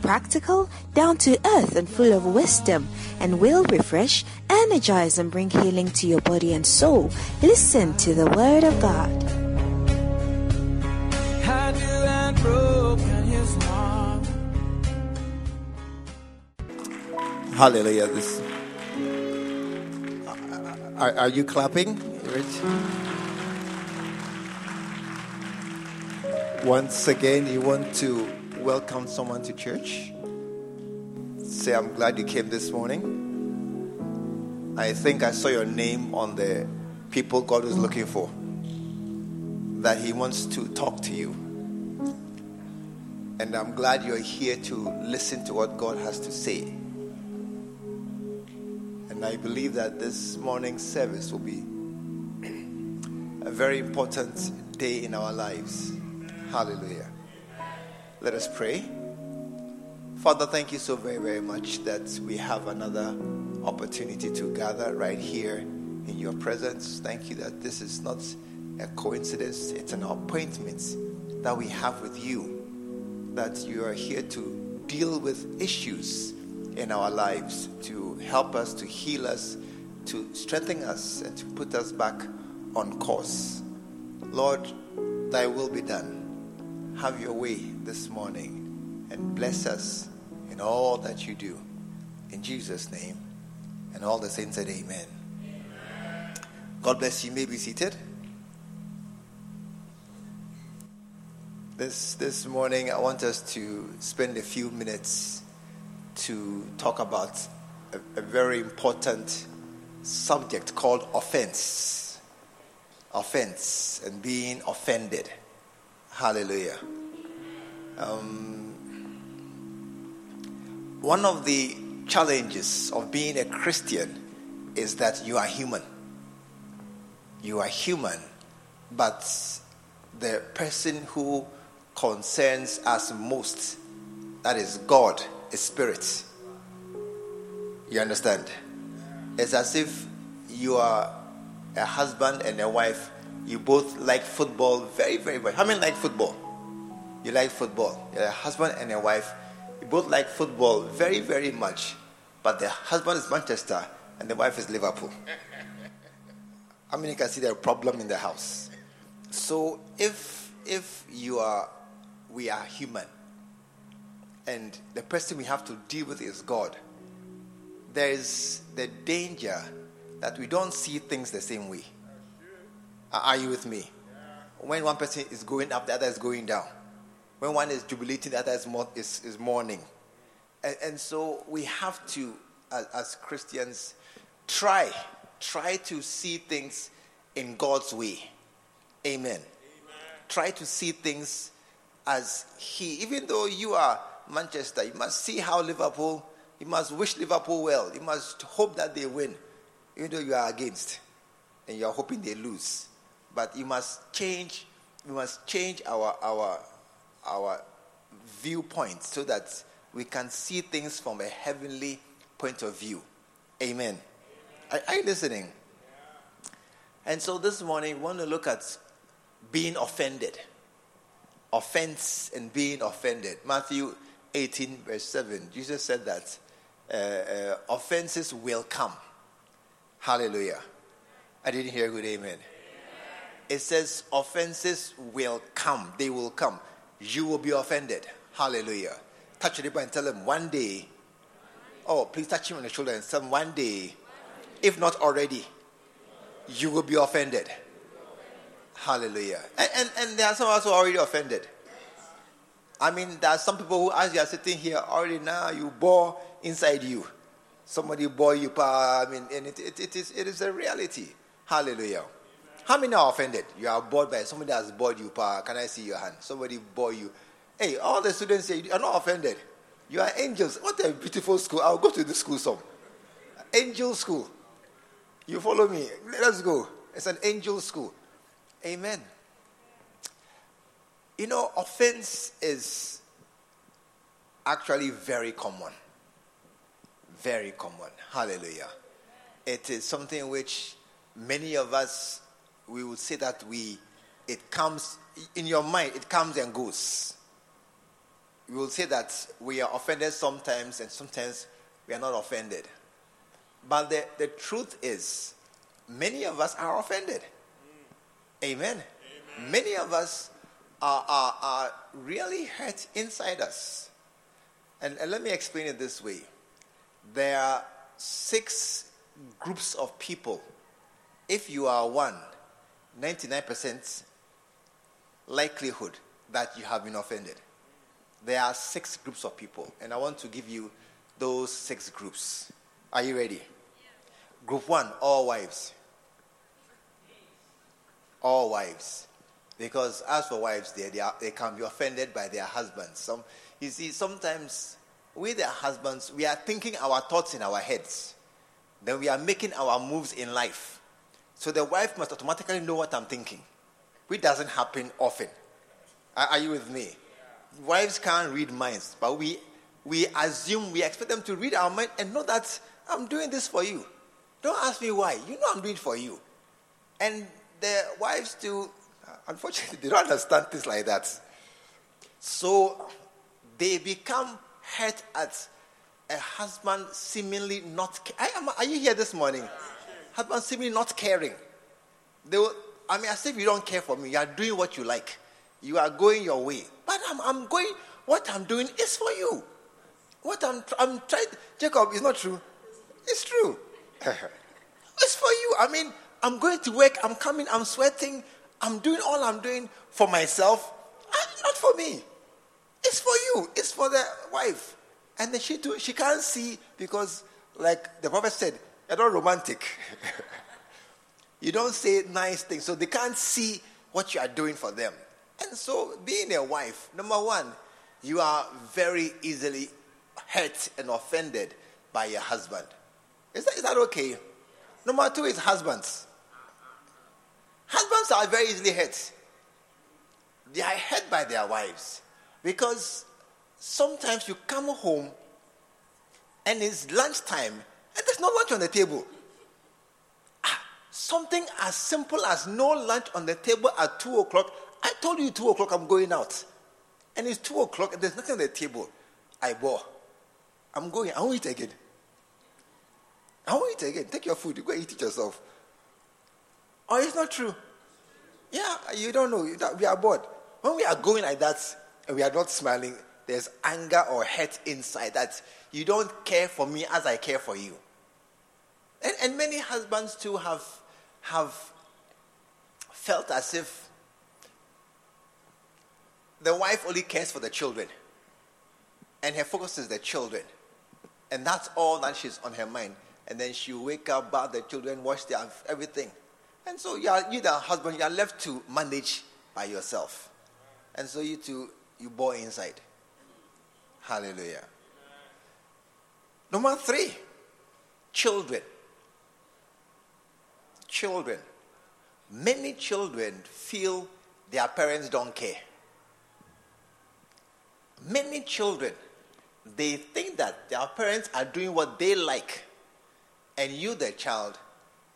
practical, down to earth, and full of wisdom, and will refresh, energize, and bring healing to your body and soul. Listen to the Word of God. Had you had broken his heart. Hallelujah. This. Uh, are, are you clapping? Rich? Once again, you want to welcome someone to church? Say, I'm glad you came this morning. I think I saw your name on the people God is looking for. That He wants to talk to you. And I'm glad you're here to listen to what God has to say. And I believe that this morning's service will be a very important day in our lives. Hallelujah. Let us pray. Father, thank you so very, very much that we have another opportunity to gather right here in your presence. Thank you that this is not a coincidence, it's an appointment that we have with you, that you are here to deal with issues in our lives, to help us, to heal us, to strengthen us, and to put us back on course. Lord, thy will be done. Have your way this morning and bless us in all that you do. In Jesus' name. And all the saints said, Amen. God bless you. you may be seated. This, this morning, I want us to spend a few minutes to talk about a, a very important subject called offense. Offense and being offended. Hallelujah. Um, one of the challenges of being a Christian is that you are human. You are human, but the person who concerns us most, that is God, is spirit. You understand? It's as if you are a husband and a wife. You both like football very, very much. How many like football? You like football. You're a husband and a wife. You both like football very, very much. But the husband is Manchester and the wife is Liverpool. How many can see the problem in the house? So if if you are we are human and the person we have to deal with is God, there is the danger that we don't see things the same way. Are you with me? When one person is going up, the other is going down. When one is jubilating, the other is, is, is mourning. And, and so we have to, as, as Christians, try, try to see things in God's way. Amen. Amen. Try to see things as He, even though you are Manchester, you must see how Liverpool, you must wish Liverpool well. You must hope that they win, even though you are against and you are hoping they lose. But you must change, we must change our, our, our viewpoint so that we can see things from a heavenly point of view. Amen. Are, are you listening? And so this morning, we want to look at being offended. Offense and being offended. Matthew 18, verse 7. Jesus said that uh, uh, offenses will come. Hallelujah. I didn't hear good amen. It says offenses will come. They will come. You will be offended. Hallelujah. Touch your neighbor and tell them one day. Oh, please touch him on the shoulder and tell him one day, if not already, you will be offended. Hallelujah. And, and, and there are some of us who are already offended. I mean, there are some people who, as you are sitting here, already now you bore inside you. Somebody bore you, I mean, and it, it, it, is, it is a reality. Hallelujah. How many are offended? You are bored by somebody has bored you, pa. Can I see your hand? Somebody bore you. Hey, all the students say you are not offended. You are angels. What a beautiful school. I'll go to the school some. Angel school. You follow me? Let us go. It's an angel school. Amen. You know, offense is actually very common. Very common. Hallelujah. It is something which many of us, we would say that we, it comes, in your mind, it comes and goes. We will say that we are offended sometimes and sometimes we are not offended. But the, the truth is, many of us are offended. Amen. Amen. Many of us are, are, are really hurt inside us. And, and let me explain it this way there are six groups of people. If you are one, 99% likelihood that you have been offended. There are six groups of people, and I want to give you those six groups. Are you ready? Group one, all wives. All wives. Because as for wives, they, they, are, they can be offended by their husbands. Some, you see, sometimes we, their husbands, we are thinking our thoughts in our heads. Then we are making our moves in life. So the wife must automatically know what I'm thinking, which doesn't happen often. Are, are you with me? Wives can't read minds, but we, we assume, we expect them to read our mind and know that I'm doing this for you. Don't ask me why. You know I'm doing it for you. And the wives too, uh, unfortunately, they don't understand things like that. So they become hurt at a husband seemingly not. I, are you here this morning? Husband seemingly not caring. They will, I mean, as if you don't care for me. You are doing what you like. You are going your way. But I'm, I'm going. What I'm doing is for you. What I'm, I'm trying. Jacob, is not true. It's true. it's for you. I mean, I'm going to work, I'm coming, I'm sweating, I'm doing all I'm doing for myself, and not for me. It's for you, it's for the wife. And then she too, she can't see because, like the prophet said, you're not romantic. you don't say nice things, so they can't see what you are doing for them. And so, being a wife, number one, you are very easily hurt and offended by your husband. Is that, is that okay? Number two is husbands. Husbands are very easily hurt. They are hurt by their wives because sometimes you come home and it's lunchtime no lunch on the table. Ah, something as simple as no lunch on the table at 2 o'clock. I told you 2 o'clock I'm going out. And it's 2 o'clock and there's nothing on the table. I bore. I'm going. I won't eat again. I won't eat again. Take your food. You go eat it yourself. Oh, it's not true. Yeah, you don't know. We are bored. When we are going like that and we are not smiling, there's anger or hurt inside that you don't care for me as I care for you. And, and many husbands too have, have felt as if the wife only cares for the children and her focus is the children. And that's all that she's on her mind. And then she'll wake up, bath the children, wash their everything. And so you, are, you the husband, you are left to manage by yourself. And so you two, you bore inside. Hallelujah. Number three, children. Children. Many children feel their parents don't care. Many children, they think that their parents are doing what they like, and you, the child,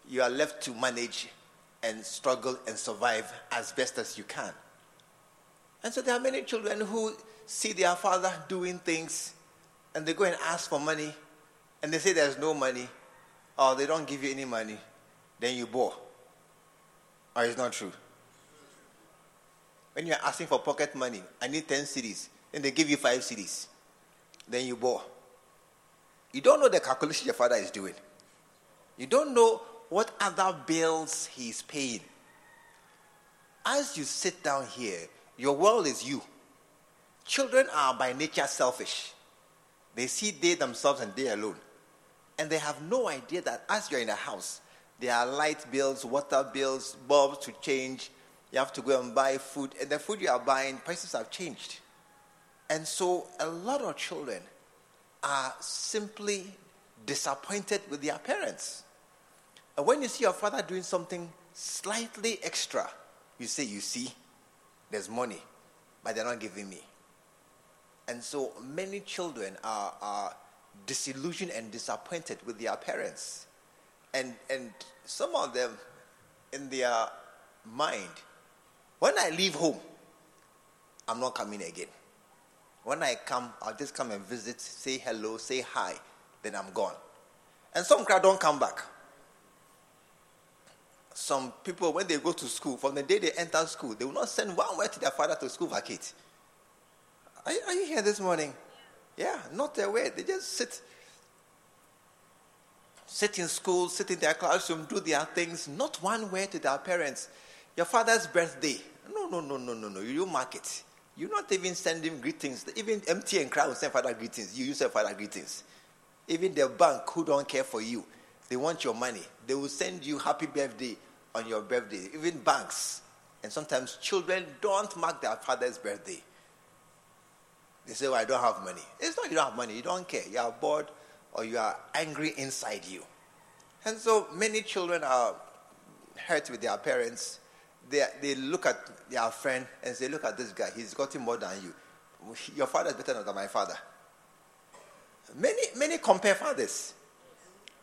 you are left to manage and struggle and survive as best as you can. And so there are many children who see their father doing things and they go and ask for money and they say there's no money or they don't give you any money, then you bore. Or it's not true. When you're asking for pocket money, I need 10 cedis, and they give you 5 cedis, then you bore. You don't know the calculation your father is doing. You don't know what other bills he's paying. As you sit down here, your world is you. Children are by nature selfish. They see they themselves and they alone. And they have no idea that as you're in a house, there are light bills, water bills, bulbs to change. You have to go and buy food. And the food you are buying, prices have changed. And so a lot of children are simply disappointed with their parents. And when you see your father doing something slightly extra, you say, You see, there's money, but they're not giving me. And so many children are, are disillusioned and disappointed with their parents. And, and some of them, in their mind, when I leave home, I'm not coming again. When I come, I'll just come and visit, say hello, say hi, then I'm gone. And some crowd don't come back. Some people, when they go to school, from the day they enter school, they will not send one word to their father to school vacate. Are, are you here this morning? Yeah, not a word. They just sit. Sit in school, sit in their classroom, do their things, not one word to their parents. Your father's birthday. No, no, no, no, no, no. You mark it. You're not even send him greetings. Even MTN crowd send father greetings. You use father greetings. Even the bank who don't care for you, they want your money. They will send you happy birthday on your birthday. Even banks. And sometimes children don't mark their father's birthday. They say, well, I don't have money. It's not you don't have money. You don't care. You are bored or you are angry inside you. And so many children are hurt with their parents they, they look at their friend and say, Look at this guy, he's gotten more than you. Your father is better than my father. Many, many compare fathers.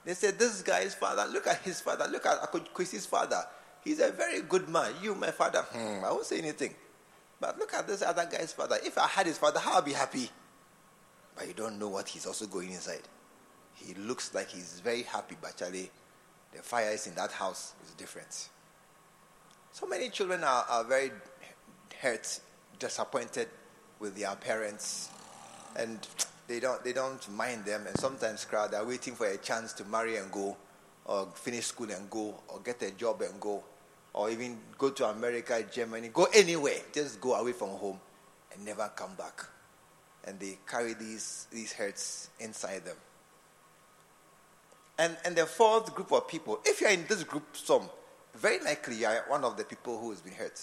They say, This guy's father, look at his father, look at Chrissy's father. He's a very good man. You, my father, hmm, I won't say anything. But look at this other guy's father. If I had his father, I'll be happy. But you don't know what he's also going inside. He looks like he's very happy, but actually, the fire is in that house is different. So many children are, are very hurt, disappointed with their parents, and they don't, they don't mind them. And sometimes, crowd, they're waiting for a chance to marry and go, or finish school and go, or get a job and go, or even go to America, Germany, go anywhere. Just go away from home and never come back. And they carry these, these hurts inside them. And, and the fourth group of people, if you're in this group, some, very likely you are one of the people who has been hurt.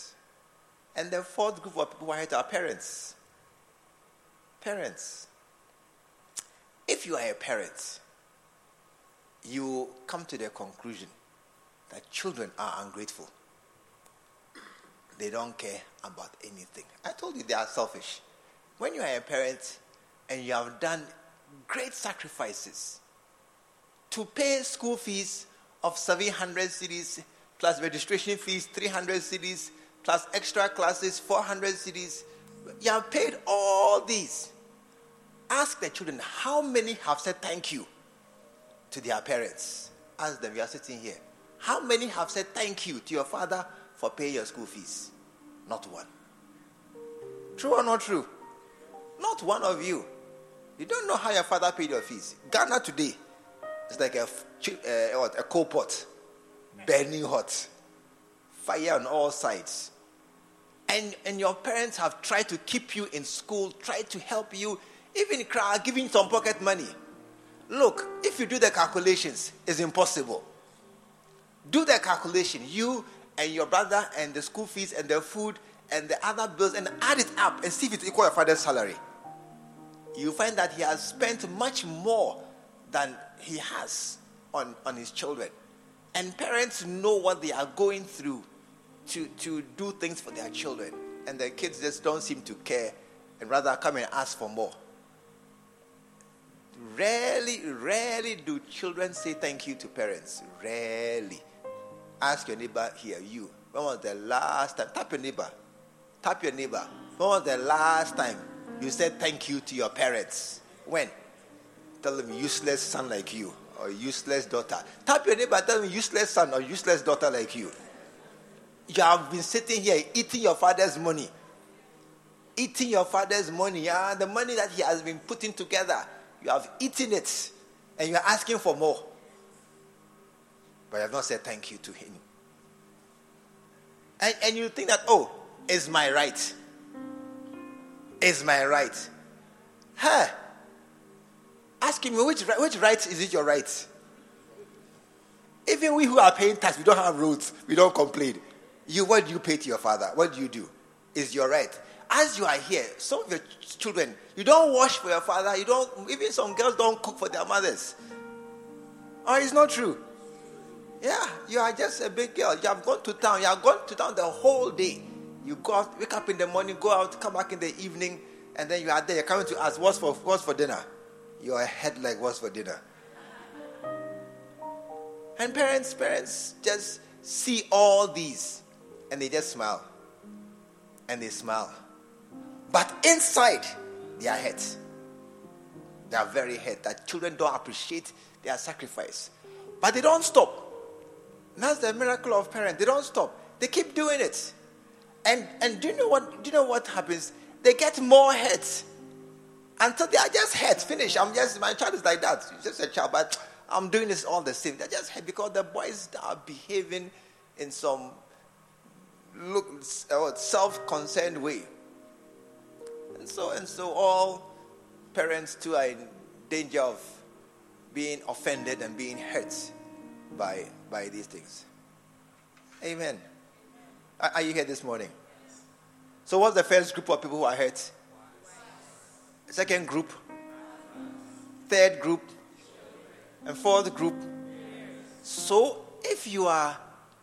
And the fourth group of people who are hurt are parents. Parents. If you are a parent, you come to the conclusion that children are ungrateful. They don't care about anything. I told you they are selfish. When you are a parent and you have done great sacrifices to pay school fees of 700 cedis plus registration fees 300 cedis plus extra classes 400 cedis. You have paid all these. Ask the children how many have said thank you to their parents? Ask them you are sitting here. How many have said thank you to your father for paying your school fees? Not one. True or not true? Not one of you. You don't know how your father paid your fees. Ghana today is like a, uh, what, a coal pot burning hot, fire on all sides. And, and your parents have tried to keep you in school, tried to help you, even giving some pocket money. Look, if you do the calculations, it's impossible. Do the calculation, you and your brother and the school fees and the food and the other bills, and add it up and see if it equals your father's salary. You find that he has spent much more than he has on, on his children. And parents know what they are going through to, to do things for their children. And their kids just don't seem to care and rather come and ask for more. Rarely, rarely do children say thank you to parents. Rarely. Ask your neighbor here, you. When was the last time? Tap your neighbor. Tap your neighbor. When was the last time you said thank you to your parents? When? Tell them useless son like you or useless daughter. Tap your neighbor, tell me useless son or useless daughter like you. You have been sitting here eating your father's money. Eating your father's money. Yeah, the money that he has been putting together. You have eaten it and you are asking for more. But you have not said thank you to him. And, and you think that, oh, it's my right. It's my right. Huh? Ask him, which, which right is it your right? Even we who are paying tax, we don't have roads, we don't complain. You, what do you pay to your father? What do you do? Is your right. as you are here, some of your children, you don't wash for your father, you don't, even some girls don't cook for their mothers. Oh, it's not true. Yeah, you are just a big girl. You have gone to town. You have gone to town the whole day. You go out, wake up in the morning, go out, come back in the evening, and then you are there. You're coming to us. what's for, what's for dinner? You're a head like, what's for dinner? And parents, parents just see all these and they just smile. And they smile. But inside, they are hurt. They are very hurt that children don't appreciate their sacrifice. But they don't stop. That's the miracle of parents. They don't stop. They keep doing it. And and do you know what do you know what happens? They get more hurt until so they are just hurt. Finish. I'm just my child is like that. He's just a child, but I'm doing this all the same. They're just hurt because the boys are behaving in some look uh, self-concerned way. And so and so all parents too are in danger of being offended and being hurt by by these things. Amen. Are you here this morning? So, what's the first group of people who are hurt? Second group, third group, and fourth group. So, if you are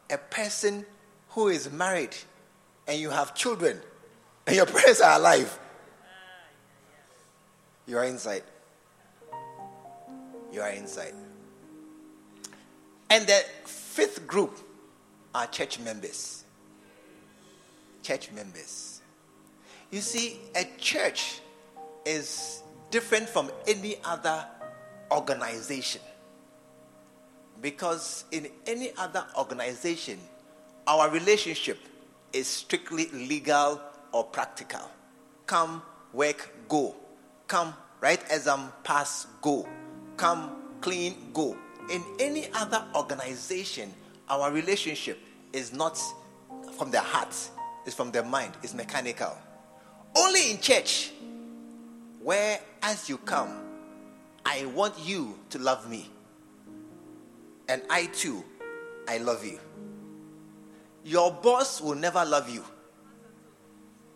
a person who is married and you have children and your parents are alive, you are inside. You are inside. And the fifth group are church members. Church members. You see, a church is different from any other organization. Because in any other organization, our relationship is strictly legal or practical. Come, work, go. Come, write exam, pass, go. Come, clean, go. In any other organization, our relationship is not from the heart, it's from the mind, it's mechanical. Only in church, where as you come, I want you to love me. And I too, I love you. Your boss will never love you.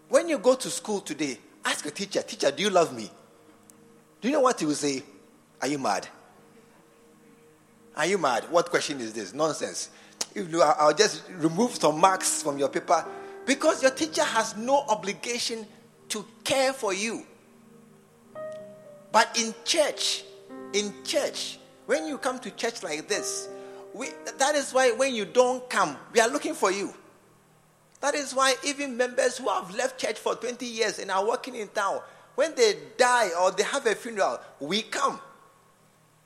When you go to school today, ask a teacher, Teacher, do you love me? Do you know what he will say? Are you mad? Are you mad? What question is this? Nonsense. I'll just remove some marks from your paper because your teacher has no obligation to care for you. But in church, in church, when you come to church like this, we, that is why when you don't come, we are looking for you. That is why even members who have left church for 20 years and are working in town, when they die or they have a funeral, we come.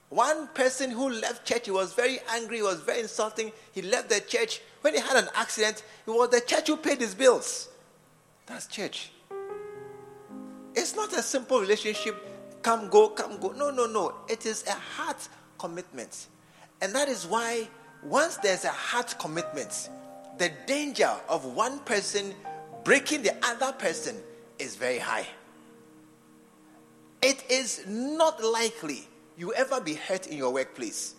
One person who left church, he was very angry, he was very insulting. He left the church. When he had an accident, it was the church who paid his bills. That's church. It's not a simple relationship come, go, come, go. No, no, no. It is a heart commitment. And that is why once there's a heart commitment, the danger of one person breaking the other person is very high. It is not likely you ever be hurt in your workplace.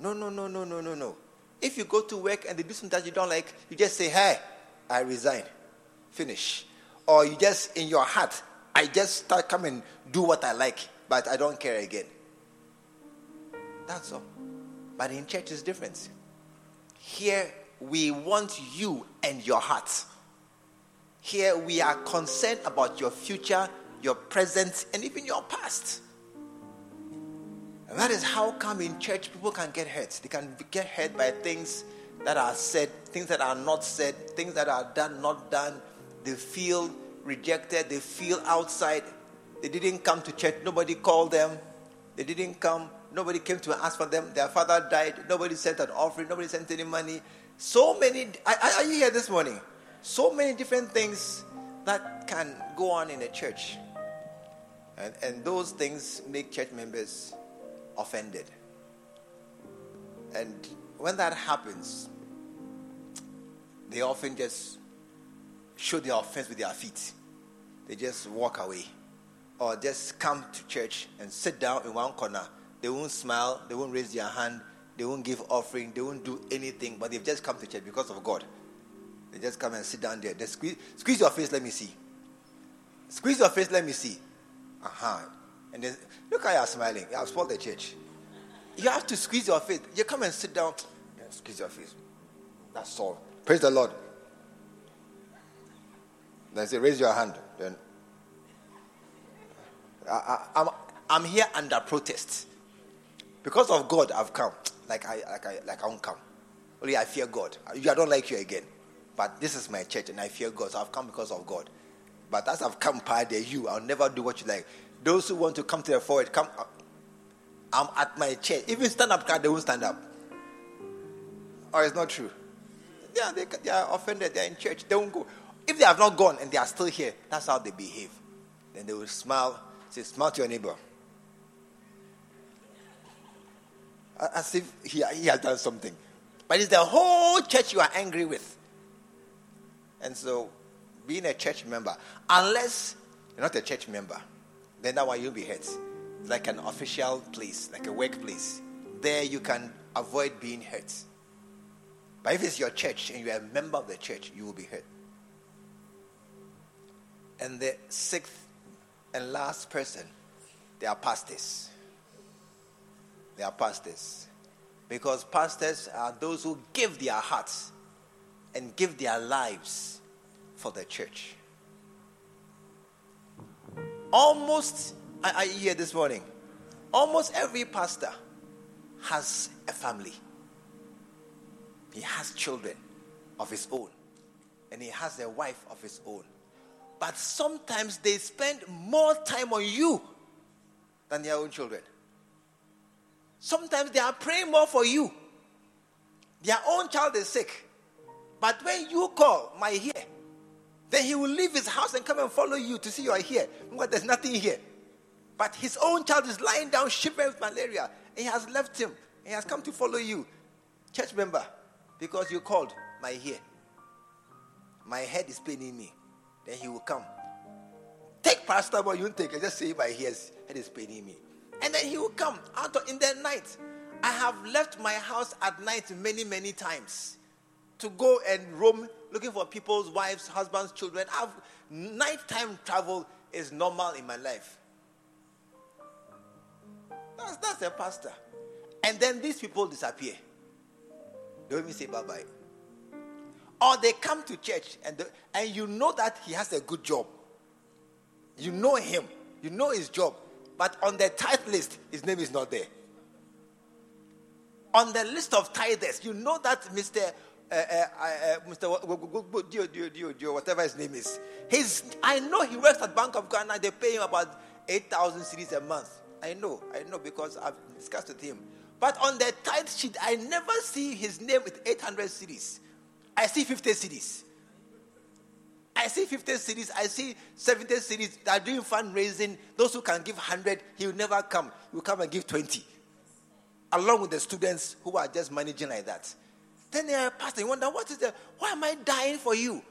No, no, no, no, no, no, no. If you go to work and they do something that you don't like, you just say, hey, I resign. Finish. Or you just, in your heart, I just start come and do what I like, but I don't care again. That's all. But in church is different. Here we want you and your heart. Here we are concerned about your future, your present, and even your past. And that is how come in church people can get hurt. They can get hurt by things that are said, things that are not said, things that are done, not done. They feel rejected, they feel outside. They didn't come to church, nobody called them. They didn't come, nobody came to ask for them. Their father died, nobody sent an offering, nobody sent any money. So many, are, you here this morning? So many different things that can go on in a church. And, and those things make church members offended. And when that happens, they often just show their offense with their feet. They just walk away. Or just come to church and sit down in one corner. They won't smile, they won't raise their hand, they won't give offering, they won't do anything, but they've just come to church because of God. They just come and sit down there. They squeeze, squeeze your face, let me see. Squeeze your face, let me see. Uh huh. And then look how you're smiling. I've spoiled the church. You have to squeeze your face. You come and sit down. Squeeze your face. That's all. Praise the Lord. Then say, raise your hand. Then I, am I'm, I'm here under protest. Because of God, I've come. Like I, like I, like I won't come. Only I fear God. I don't like you again. But this is my church and I fear God. So I've come because of God. But as I've come there, you, I'll never do what you like. Those who want to come to the forward, come. I'm at my church. Even stand up card, they won't stand up. Or it's not true. Yeah, they, they are offended. They're in church. They won't go. If they have not gone and they are still here, that's how they behave. Then they will smile. Say, smile to your neighbor. As if he, he has done something. But it's the whole church you are angry with. And so, being a church member, unless you're not a church member, then that one you'll be hurt. Like an official place, like a workplace. There you can avoid being hurt. But if it's your church and you're a member of the church, you will be hurt. And the sixth and last person, they are pastors. They are pastors. Because pastors are those who give their hearts and give their lives for the church. Almost, I, I hear this morning, almost every pastor has a family. He has children of his own, and he has a wife of his own. But sometimes they spend more time on you than their own children. Sometimes they are praying more for you. Their own child is sick. But when you call, my here, then he will leave his house and come and follow you to see you are here. But there's nothing here. But his own child is lying down shivering with malaria. And he has left him. He has come to follow you. Church member, because you called, my here. My head is paining me. Then he will come. Take paracetamol, you won't take it. Just say by ears, head is paining me. And then he will come out in the night. I have left my house at night many, many times to go and roam looking for people's wives, husbands, children. I've, nighttime travel is normal in my life. That's, that's a pastor. And then these people disappear. Don't even say bye bye. Or they come to church and, the, and you know that he has a good job. You know him, you know his job. But on the tithe list, his name is not there. On the list of tithers, you know that Mr uh, uh, uh, Mr. Dio, Dio, whatever his name is. He's, I know he works at Bank of Ghana. They pay him about 8,000 cedis a month. I know, I know because I've discussed with him. But on the tithe sheet, I never see his name with 800 cedis. I see 50 cedis. I see 50 cedis. I see 70 cedis that are doing fundraising. Those who can give 100, he will never come. He will come and give 20. Along with the students who are just managing like that. Then they are pastor. You wonder, what is the, why am I dying for you?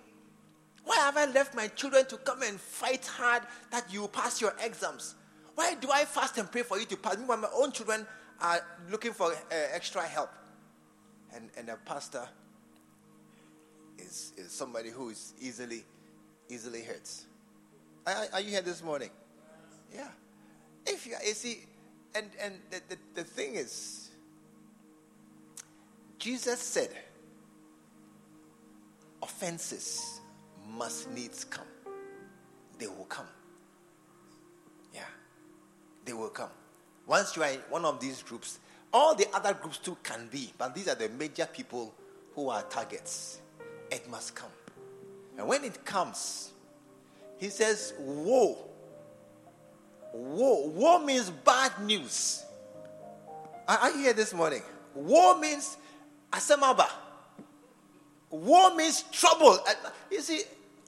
Why have I left my children to come and fight hard that you pass your exams? Why do I fast and pray for you to pass? Meanwhile, my own children are looking for uh, extra help. And, and a pastor is, is somebody who is easily, easily hurt. Are, are you here this morning? Yeah. If you, you see, and, and the, the, the thing is, Jesus said, offenses must needs come. They will come. Yeah, they will come. Once you are in one of these groups, all the other groups too can be, but these are the major people who are targets. It must come. And when it comes, he says, Woe. Woe. Woe means bad news. Are you here this morning? Woe means Asemaba. War means trouble. Uh, you see,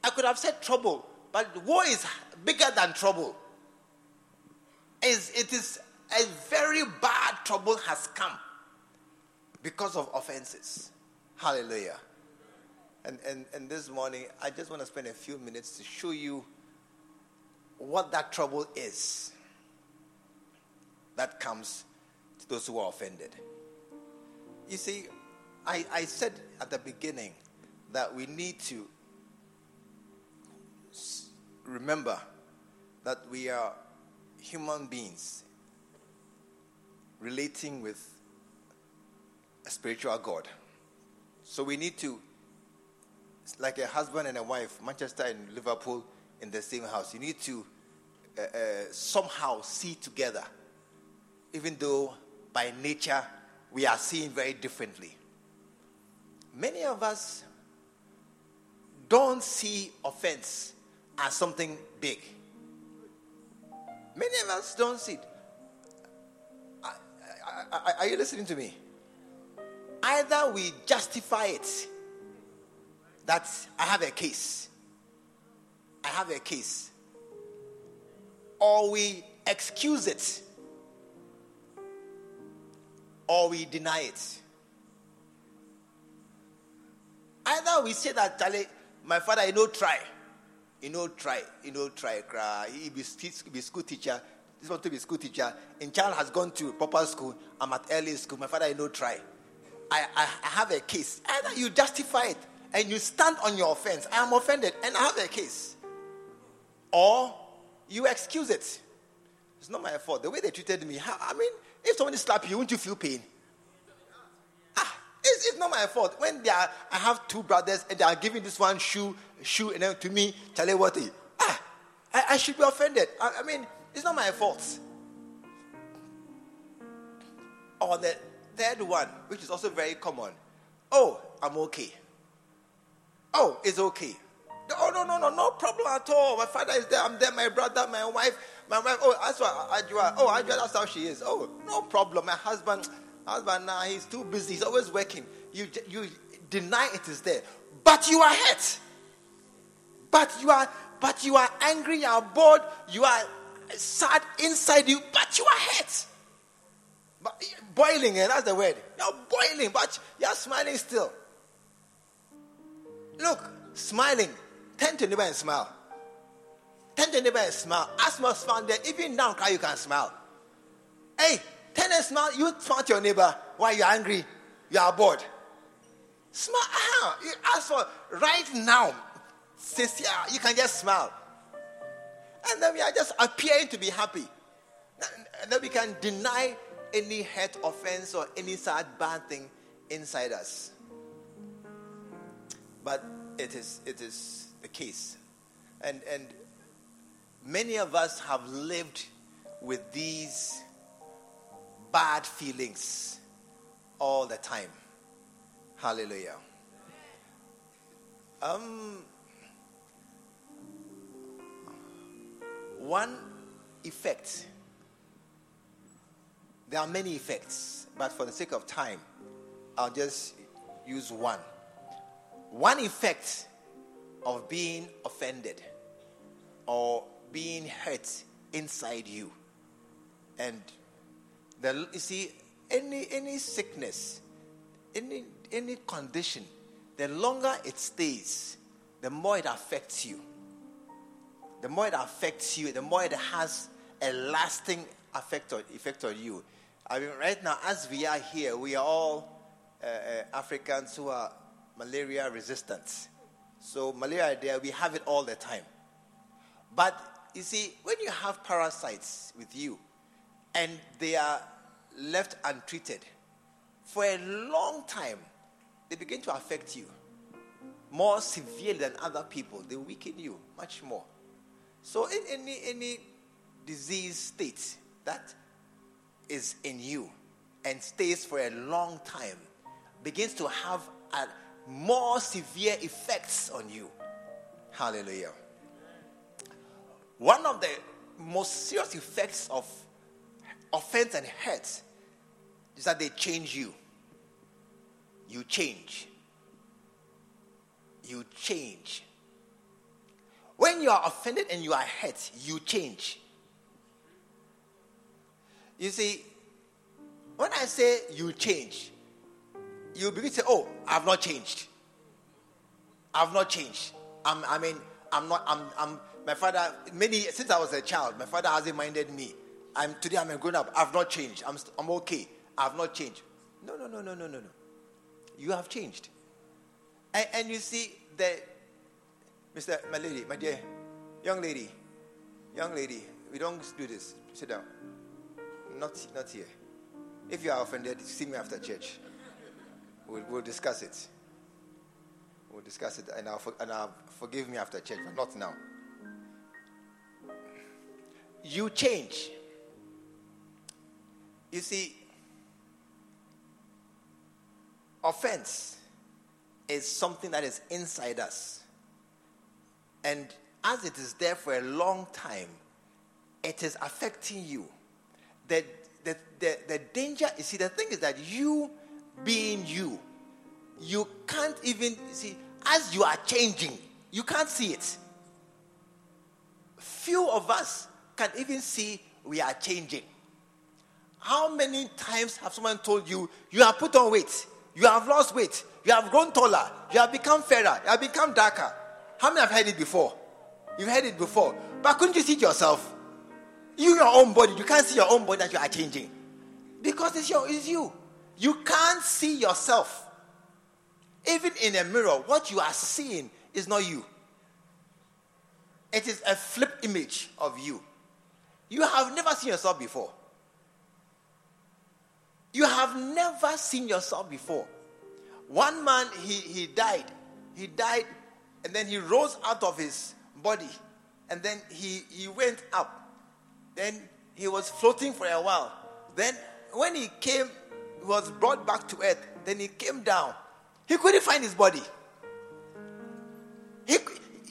I could have said trouble, but war is bigger than trouble. It is a very bad trouble has come because of offenses. Hallelujah. And, and, and this morning, I just want to spend a few minutes to show you what that trouble is that comes to those who are offended. You see, I, I said at the beginning that we need to remember that we are human beings relating with a spiritual God. So we need to, like a husband and a wife, Manchester and Liverpool in the same house, you need to uh, uh, somehow see together, even though by nature we are seeing very differently. Many of us don't see offense as something big. Many of us don't see it. Are you listening to me? Either we justify it that I have a case, I have a case, or we excuse it, or we deny it. Either we say that, Charlie, my father, you know, try. You know, try. You know, try. He be, be school teacher. This want to be school teacher. And child has gone to proper school. I'm at early school. My father, you know, try. I, I, I have a case. Either you justify it and you stand on your offense. I am offended and I have a case. Or you excuse it. It's not my fault. The way they treated me, I mean, if somebody slap you, won't you feel pain? Ah, it's, it's not my fault. When they are, I have two brothers and they are giving this one shoe, shoe, and then to me, you what, ah, I, I should be offended. I, I mean, it's not my fault. Or the third one, which is also very common. Oh, I'm okay. Oh, it's okay. Oh, no, no, no, no problem at all. My father is there. I'm there. My brother, my wife, my wife. Oh, that's what Ajua. Oh, Ajua, that's how she is. Oh, no problem. My husband, husband, now nah, he's too busy. He's always working. You, you deny it is there, but you are hurt. But you are, but you are angry. You are bored. You are sad inside you, but you are hurt. But boiling, eh, that's the word. You're boiling, but you're smiling still. Look, smiling. Turn to neighbor and smile. Turn to neighbor and smile. As much smile there, even now, cry you can smile. Hey, turn and smile. You smile to your neighbor while you're angry, you are bored. Smile. You ask for right now. Sincere, you can just smile. And then we are just appearing to be happy. And then we can deny any hurt, offense, or any sad, bad thing inside us. But it is, it is the case. And, and many of us have lived with these bad feelings all the time. Hallelujah. Um, one effect there are many effects, but for the sake of time, I'll just use one. One effect of being offended or being hurt inside you. And the, you see, any, any sickness, any, any condition, the longer it stays, the more it affects you. The more it affects you, the more it has a lasting effect on, effect on you. I mean, right now, as we are here, we are all uh, uh, Africans who are malaria resistant. So, malaria there, we have it all the time. But you see, when you have parasites with you and they are left untreated for a long time, they begin to affect you more severely than other people. They weaken you much more. So, in any, any disease state that is in you and stays for a long time begins to have a more severe effects on you. Hallelujah. One of the most serious effects of offense and hurt is that they change you. You change. You change. When you are offended and you are hurt, you change. You see, when I say you change, you begin to say, Oh, I've not changed. I've not changed. I'm, I mean, I'm not, I'm, I'm, my father, many, since I was a child, my father hasn't minded me. I'm, today I'm a grown up. I've not changed. I'm, I'm okay. I've not changed. No, no, no, no, no, no, no. You have changed. And, and you see, that, Mr. My lady, my dear young lady, Young lady, we don't do this. Sit down. Not, not here. If you are offended, see me after church. We'll, we'll discuss it. We'll discuss it, and I'll, for, and I'll forgive me after church, but not now. You change. You see, offense is something that is inside us. And as it is there for a long time, it is affecting you. The, the, the, the danger, you see, the thing is that you being you, you can't even see, as you are changing, you can't see it. Few of us can even see we are changing. How many times have someone told you, you have put on weight, you have lost weight, you have grown taller, you have become fairer, you have become darker? How many have heard it before? You've heard it before. But couldn't you see it yourself? You, your own body, you can't see your own body that you are changing. Because it's, your, it's you. You can't see yourself. Even in a mirror, what you are seeing is not you. It is a flip image of you. You have never seen yourself before. You have never seen yourself before. One man, he, he died. He died and then he rose out of his body and then he, he went up. Then he was floating for a while. Then when he came, was brought back to earth. Then he came down. He couldn't find his body. He,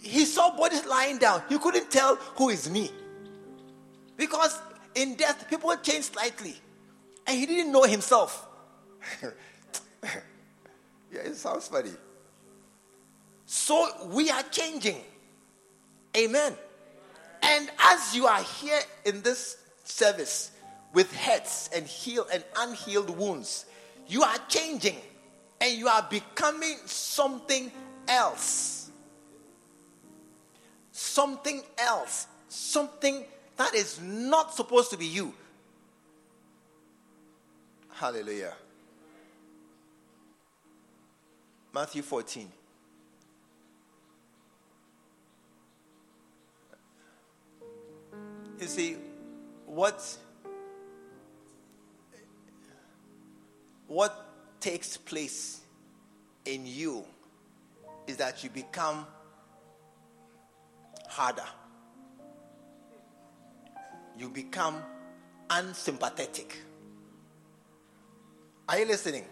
he saw bodies lying down. He couldn't tell who is me. Because in death, people change slightly. And he didn't know himself. yeah, it sounds funny. So we are changing. Amen. And as you are here in this service with heads and healed and unhealed wounds, you are changing and you are becoming something else. Something else. Something that is not supposed to be you. Hallelujah. Matthew 14. You see, what what takes place in you is that you become harder. You become unsympathetic. Are you listening?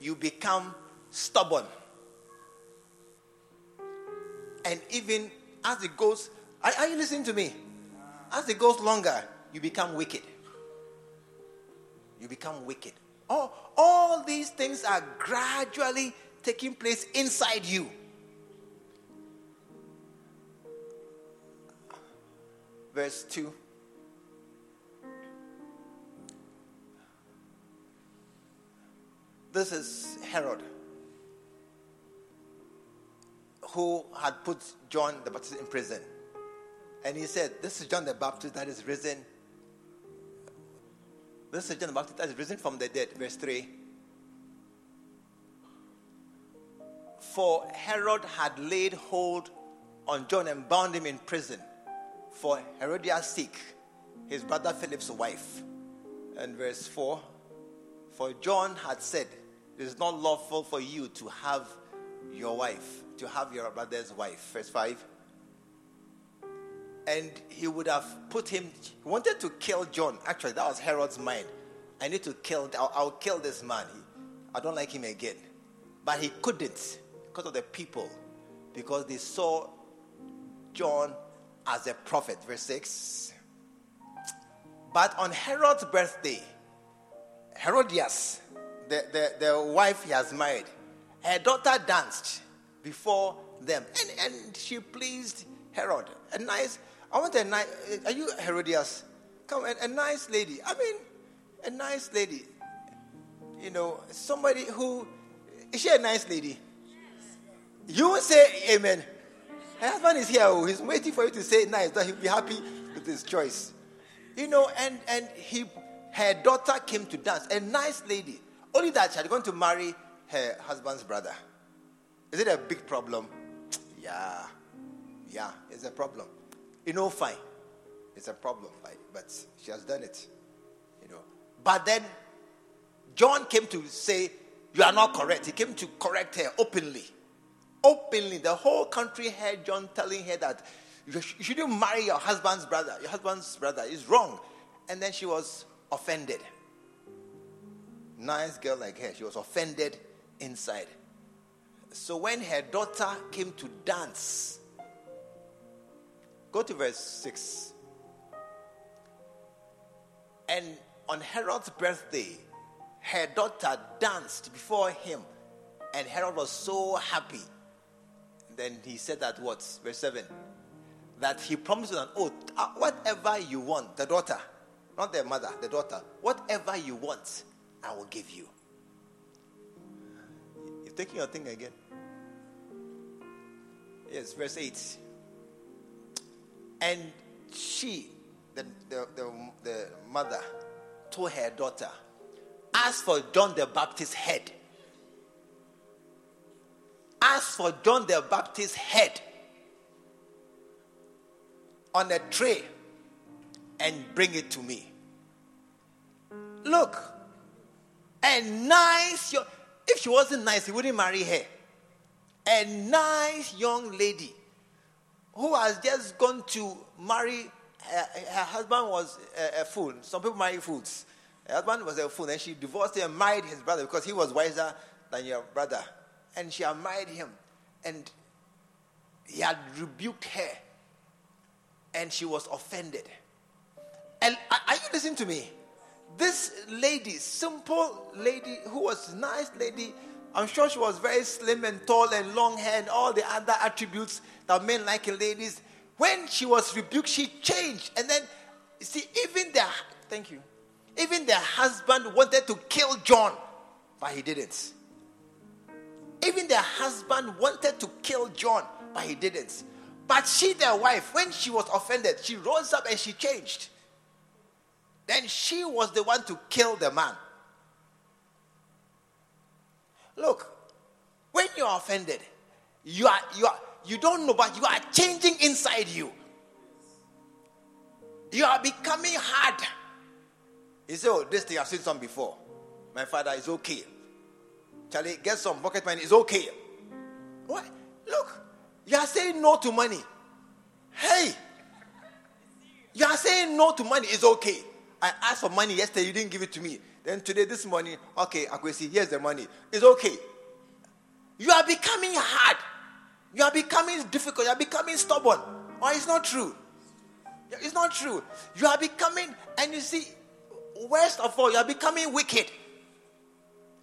You become stubborn. And even as it goes, are, are you listening to me? As it goes longer, you become wicked. You become wicked. All, all these things are gradually taking place inside you. Verse 2. This is Herod, who had put John the Baptist in prison. And he said, This is John the Baptist that is risen. This is John the Baptist has risen from the dead. Verse 3. For Herod had laid hold on John and bound him in prison for Herodias' sake, his brother Philip's wife. And verse 4 For John had said, It is not lawful for you to have your wife, to have your brother's wife. Verse 5 and he would have put him, he wanted to kill John. Actually, that was Herod's mind. I need to kill, I'll, I'll kill this man. He, I don't like him again. But he couldn't because of the people, because they saw John as a prophet. Verse 6. But on Herod's birthday, Herodias, the, the, the wife he has married, her daughter danced before them. And, and she pleased Herod. A nice, I want a nice, eh, are you Herodias? Come, a, a nice lady. I mean, a nice lady. You know, somebody who, is she a nice lady? You will say amen. Her husband is here. Oh, he's waiting for you to say nice, that he'll be happy with his choice. You know, and, and he, her daughter came to dance. A nice lady. Only that she had gone to marry her husband's brother. Is it a big problem? Yeah. Yeah, it's a problem. You know, fine. It's a problem, like, but she has done it, you know. But then John came to say, You are not correct. He came to correct her openly. Openly. The whole country heard John telling her that you shouldn't marry your husband's brother. Your husband's brother is wrong. And then she was offended. Nice girl like her, she was offended inside. So when her daughter came to dance, go to verse 6. And on Herod's birthday, her daughter danced before him, and Herod was so happy. Then he said that what? Verse 7 that he promised an oath uh, whatever you want, the daughter, not the mother, the daughter, whatever you want, I will give you. You're taking your thing again. Yes, verse 8. And she, the, the, the, the mother, told her daughter, As for John the Baptist's head, as for John the Baptist's head on a tray and bring it to me. Look, a nice, if she wasn't nice, he wouldn't marry her. A nice young lady who has just gone to marry, her, her husband was a, a, fool. Some people marry fools. Her husband was a fool, and she divorced him and married his brother because he was wiser than your brother. And she had married him, and he had rebuked her, and she was offended. And are you listening to me? This lady, simple lady who was nice lady, I'm sure she was very slim and tall and long hair and all the other attributes that men like ladies. When she was rebuked, she changed. And then, you see, even the, thank you, even the husband wanted to kill John, but he didn't. Even the husband wanted to kill John, but he didn't. But she, the wife, when she was offended, she rose up and she changed. Then she was the one to kill the man. Look, when you are offended, you are you are you don't know, but you are changing inside you. You are becoming hard. You say, Oh, this thing I've seen some before. My father is okay. Charlie, get some pocket money, it's okay. What? Look, you are saying no to money. Hey, you are saying no to money, it's okay. I asked for money yesterday, you didn't give it to me. Then today, this morning, okay, I could see. here's the money. It's okay. You are becoming hard. You are becoming difficult. You are becoming stubborn. Or it's not true. It's not true. You are becoming, and you see, worst of all, you are becoming wicked.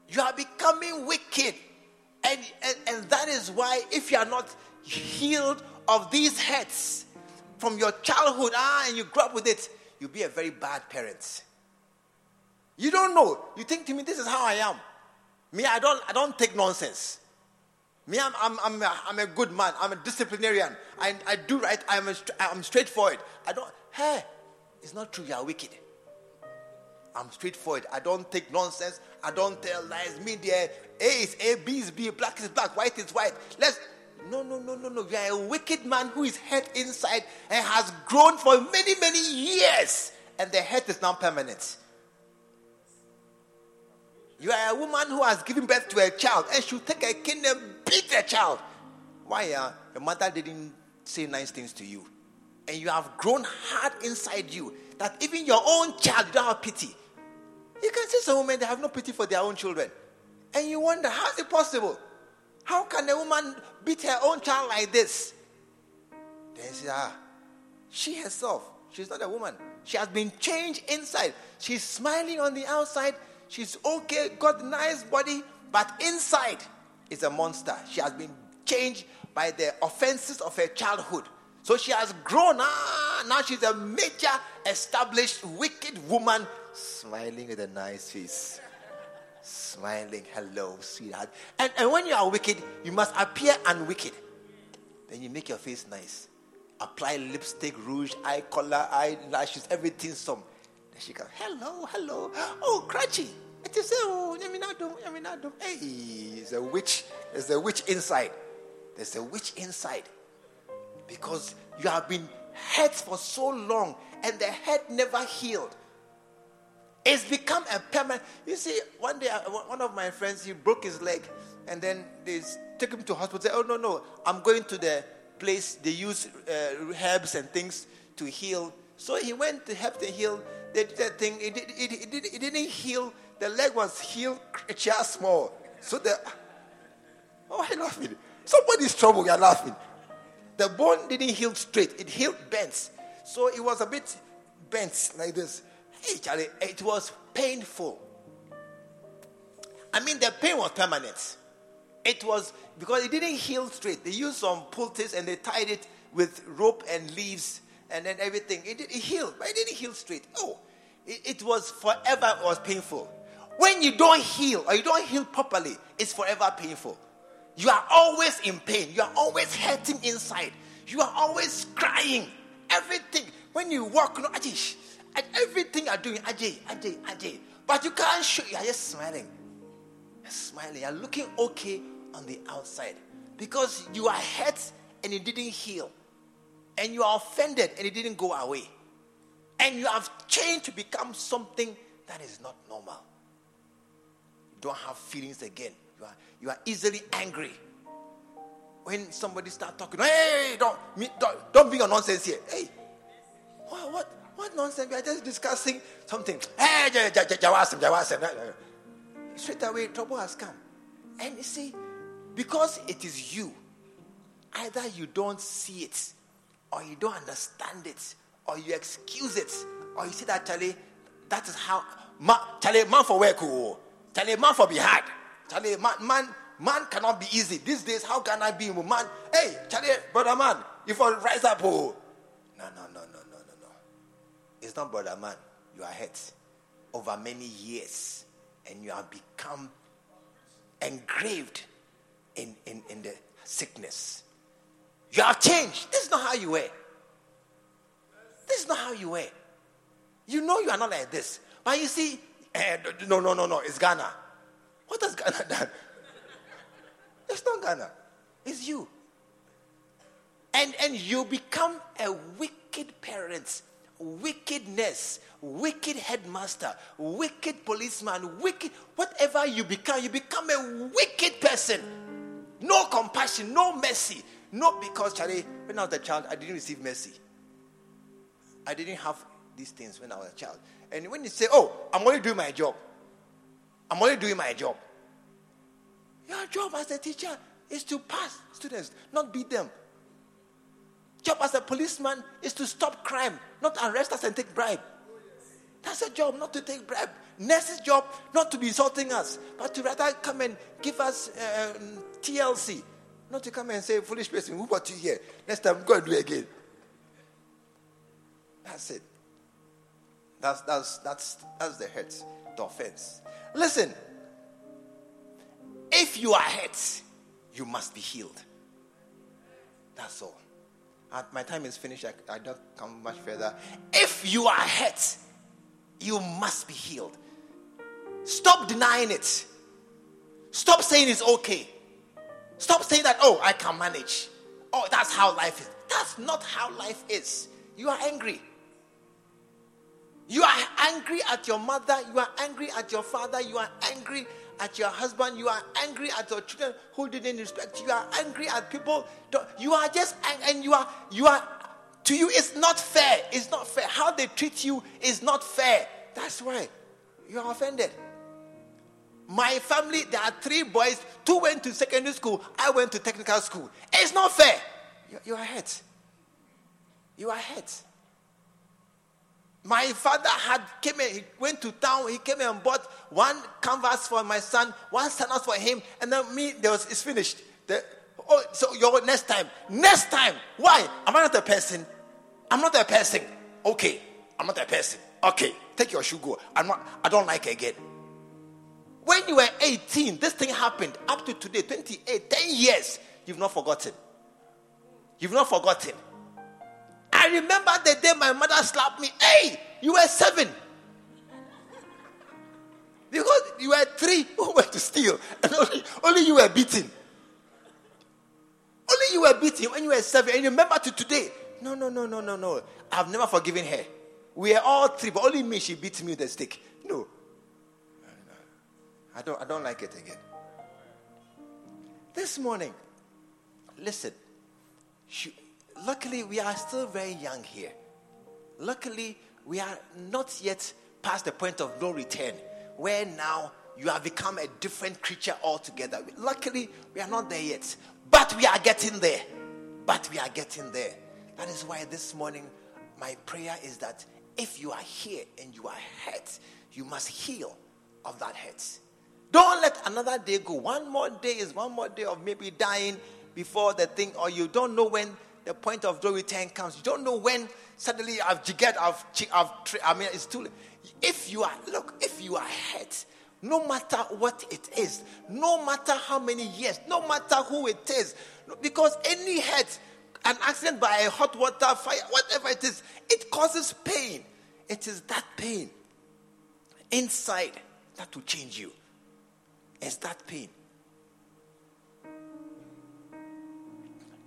You are becoming wicked. And, and, and that is why, if you are not healed of these hurts from your childhood, ah, and you grew up with it, you'll be a very bad parent. You don't know. You think to me, this is how I am. Me, I don't, I don't take nonsense. Me, I'm, I'm, I'm, a, I'm a good man. I'm a disciplinarian. I, I do right. I'm, a, I'm straightforward. I don't, hey, it's not true. You are wicked. I'm straightforward. I don't take nonsense. I don't tell lies. Me, there, A is A, B is B, black is black, white is white. Let's, no, no, no, no, no. You are a wicked man who is hurt inside and has grown for many, many years. And the hurt is now permanent. You are a woman who has given birth to a child and should take a cane and beat the child. Why? Uh, your mother didn't say nice things to you. And you have grown hard inside you that even your own child, you don't have pity. You can see some women, they have no pity for their own children. And you wonder, how is it possible? How can a woman beat her own child like this? Then say, ah, she herself, she's not a woman. She has been changed inside. She's smiling on the outside, She's okay, got nice body, but inside is a monster. She has been changed by the offenses of her childhood. So she has grown. Ah, now she's a major, established, wicked woman, smiling with a nice face. Smiling, hello, sweetheart. And, and when you are wicked, you must appear unwicked. Then you make your face nice. Apply lipstick, rouge, eye color, eyelashes, everything some. She goes, hello, hello. Oh, Cratchy. It is oh, Hey, there's a witch. There's a witch inside. There's a witch inside. Because you have been hurt for so long and the head never healed. It's become a permanent. You see, one day, uh, one of my friends, he broke his leg, and then they took him to hospital. Say, oh no, no, I'm going to the place they use uh, herbs and things to heal. So he went to help to heal. Did that thing. It, it, it, it, it didn't heal. The leg was healed just small. So the oh, I laughing. Somebody's trouble. You're laughing. The bone didn't heal straight. It healed bent. So it was a bit bent like this. Hey, Charlie, it was painful. I mean, the pain was permanent. It was because it didn't heal straight. They used some poultice and they tied it with rope and leaves and then everything. It, it healed, but it didn't heal straight. Oh, it, it was forever it was painful. When you don't heal or you don't heal properly, it's forever painful. You are always in pain. You are always hurting inside. You are always crying. Everything. When you walk, you know, and everything you're doing, Ajay, Ajay, Ajay. But you can't show, you're just smiling. You're smiling. You're looking okay on the outside. Because you are hurt and you didn't heal. And you are offended and it didn't go away. And you have changed to become something that is not normal. You don't have feelings again. You are, you are easily angry. When somebody start talking, hey, don't, don't, don't bring your nonsense here. Hey, what, what, what nonsense? We are just discussing something. Hey, Jawasim, Jawasim. Straight away, trouble has come. And you see, because it is you, either you don't see it, or you don't understand it, or you excuse it, or you say that, Charlie, that is how, man, Charlie, man for work, oh. Charlie, man for be hard. Charlie, man, man, man cannot be easy. These days, how can I be man? Hey, Charlie, brother man, you for rise up, oh. No, no, no, no, no, no, no. It's not brother man. You are hurt over many years and you have become engraved in, in, in the sickness. You have changed. This is not how you were. This is not how you were. You know you are not like this. But you see, eh, no, no, no, no, it's Ghana. What has Ghana done? It's not Ghana. It's you. And, and you become a wicked parent wickedness, wicked headmaster, wicked policeman, wicked, whatever you become, you become a wicked person. No compassion, no mercy. Not because, Charlie, when I was a child, I didn't receive mercy. I didn't have these things when I was a child. And when you say, oh, I'm only doing my job, I'm only doing my job. Your job as a teacher is to pass students, not beat them. Job as a policeman is to stop crime, not arrest us and take bribe. That's a job, not to take bribe. Nurse's job, not to be insulting us, but to rather come and give us uh, TLC. Not to come and say, foolish person, who brought you here? Next time, go and do it again. That's it. That's, that's, that's, that's the hurt, the offense. Listen, if you are hurt, you must be healed. That's all my time is finished. I, I don't come much further. If you are hurt, you must be healed. Stop denying it. Stop saying it's okay. Stop saying that, oh, I can manage. Oh, that's how life is. That's not how life is. You are angry. You are angry at your mother. You are angry at your father. You are angry at your husband, you are angry at your children who didn't respect you, you are angry at people, you are just, and you are, you are, to you, it's not fair. It's not fair. How they treat you is not fair. That's why you are offended. My family, there are three boys. Two went to secondary school. I went to technical school. It's not fair. You, you are hurt. You are hurt. My father had came in, he went to town, he came and bought one canvas for my son, one sandals for him, and then me, there was it's finished. The, oh, so your next time, next time. Why? Am I not a person? I'm not a person. Okay, I'm not a person. Okay, take your shoe, go. I'm not, I don't like again. When you were 18, this thing happened. Up to today, 28, 10 years, you've not forgotten. You've not forgotten. I remember the day my mother slapped me. Hey, you were seven. Because you were three who went to steal, and only, only you were beaten. Only you were beaten when you were seven. And remember to today. No, no, no, no, no, no. I've never forgiven her. We are all three, but only me, she beat me with a stick. I don't, I don't like it again. This morning, listen, luckily we are still very young here. Luckily, we are not yet past the point of no return, where now you have become a different creature altogether. Luckily, we are not there yet, but we are getting there. But we are getting there. That is why this morning, my prayer is that if you are here and you are hurt, you must heal of that hurt. Don't let another day go. One more day is one more day of maybe dying before the thing, or you don't know when the point of no return comes. You don't know when suddenly I've jiggered, I've, I've, I mean, it's too late. If you are, look, if you are hurt, no matter what it is, no matter how many years, no matter who it is, because any hurt, an accident by a hot water fire, whatever it is, it causes pain. It is that pain inside that will change you. It's that pain.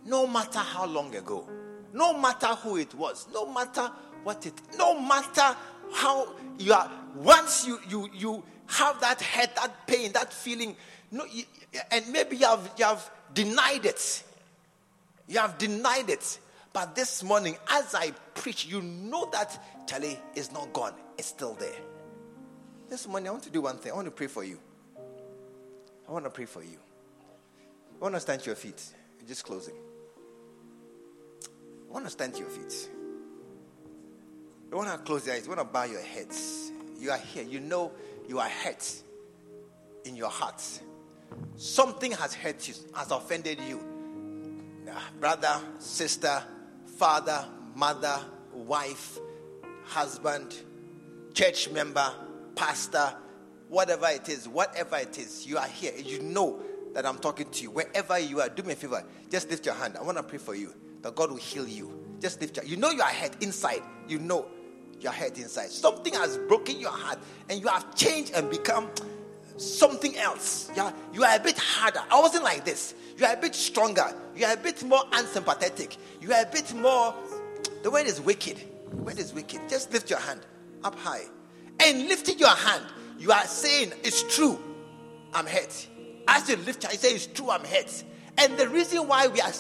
No matter how long ago, no matter who it was, no matter what it, no matter how you are, once you you you have that hurt, that pain, that feeling, no, you, and maybe you have you have denied it. You have denied it. But this morning, as I preach, you know that Charlie is not gone, it's still there. This morning, I want to do one thing. I want to pray for you. I want to pray for you. I want to stand to your feet. You Just closing. I want to stand to your feet. You want to close your eyes. You want to bow your heads. You are here. You know you are hurt in your heart. Something has hurt you, has offended you. Brother, sister, father, mother, wife, husband, church member, pastor, whatever it is, whatever it is, you are here. You know that I'm talking to you. Wherever you are, do me a favor. Just lift your hand. I want to pray for you that God will heal you. Just lift your You know you are hurt inside. You know your head inside. Something has broken your heart and you have changed and become something else. Are, you are a bit harder. I wasn't like this. You are a bit stronger. You are a bit more unsympathetic. You are a bit more. The word is wicked. The word is wicked. Just lift your hand up high. And lifting your hand, you are saying, It's true. I'm hurt. As you lift you say, It's true, I'm hurt. And the reason why we are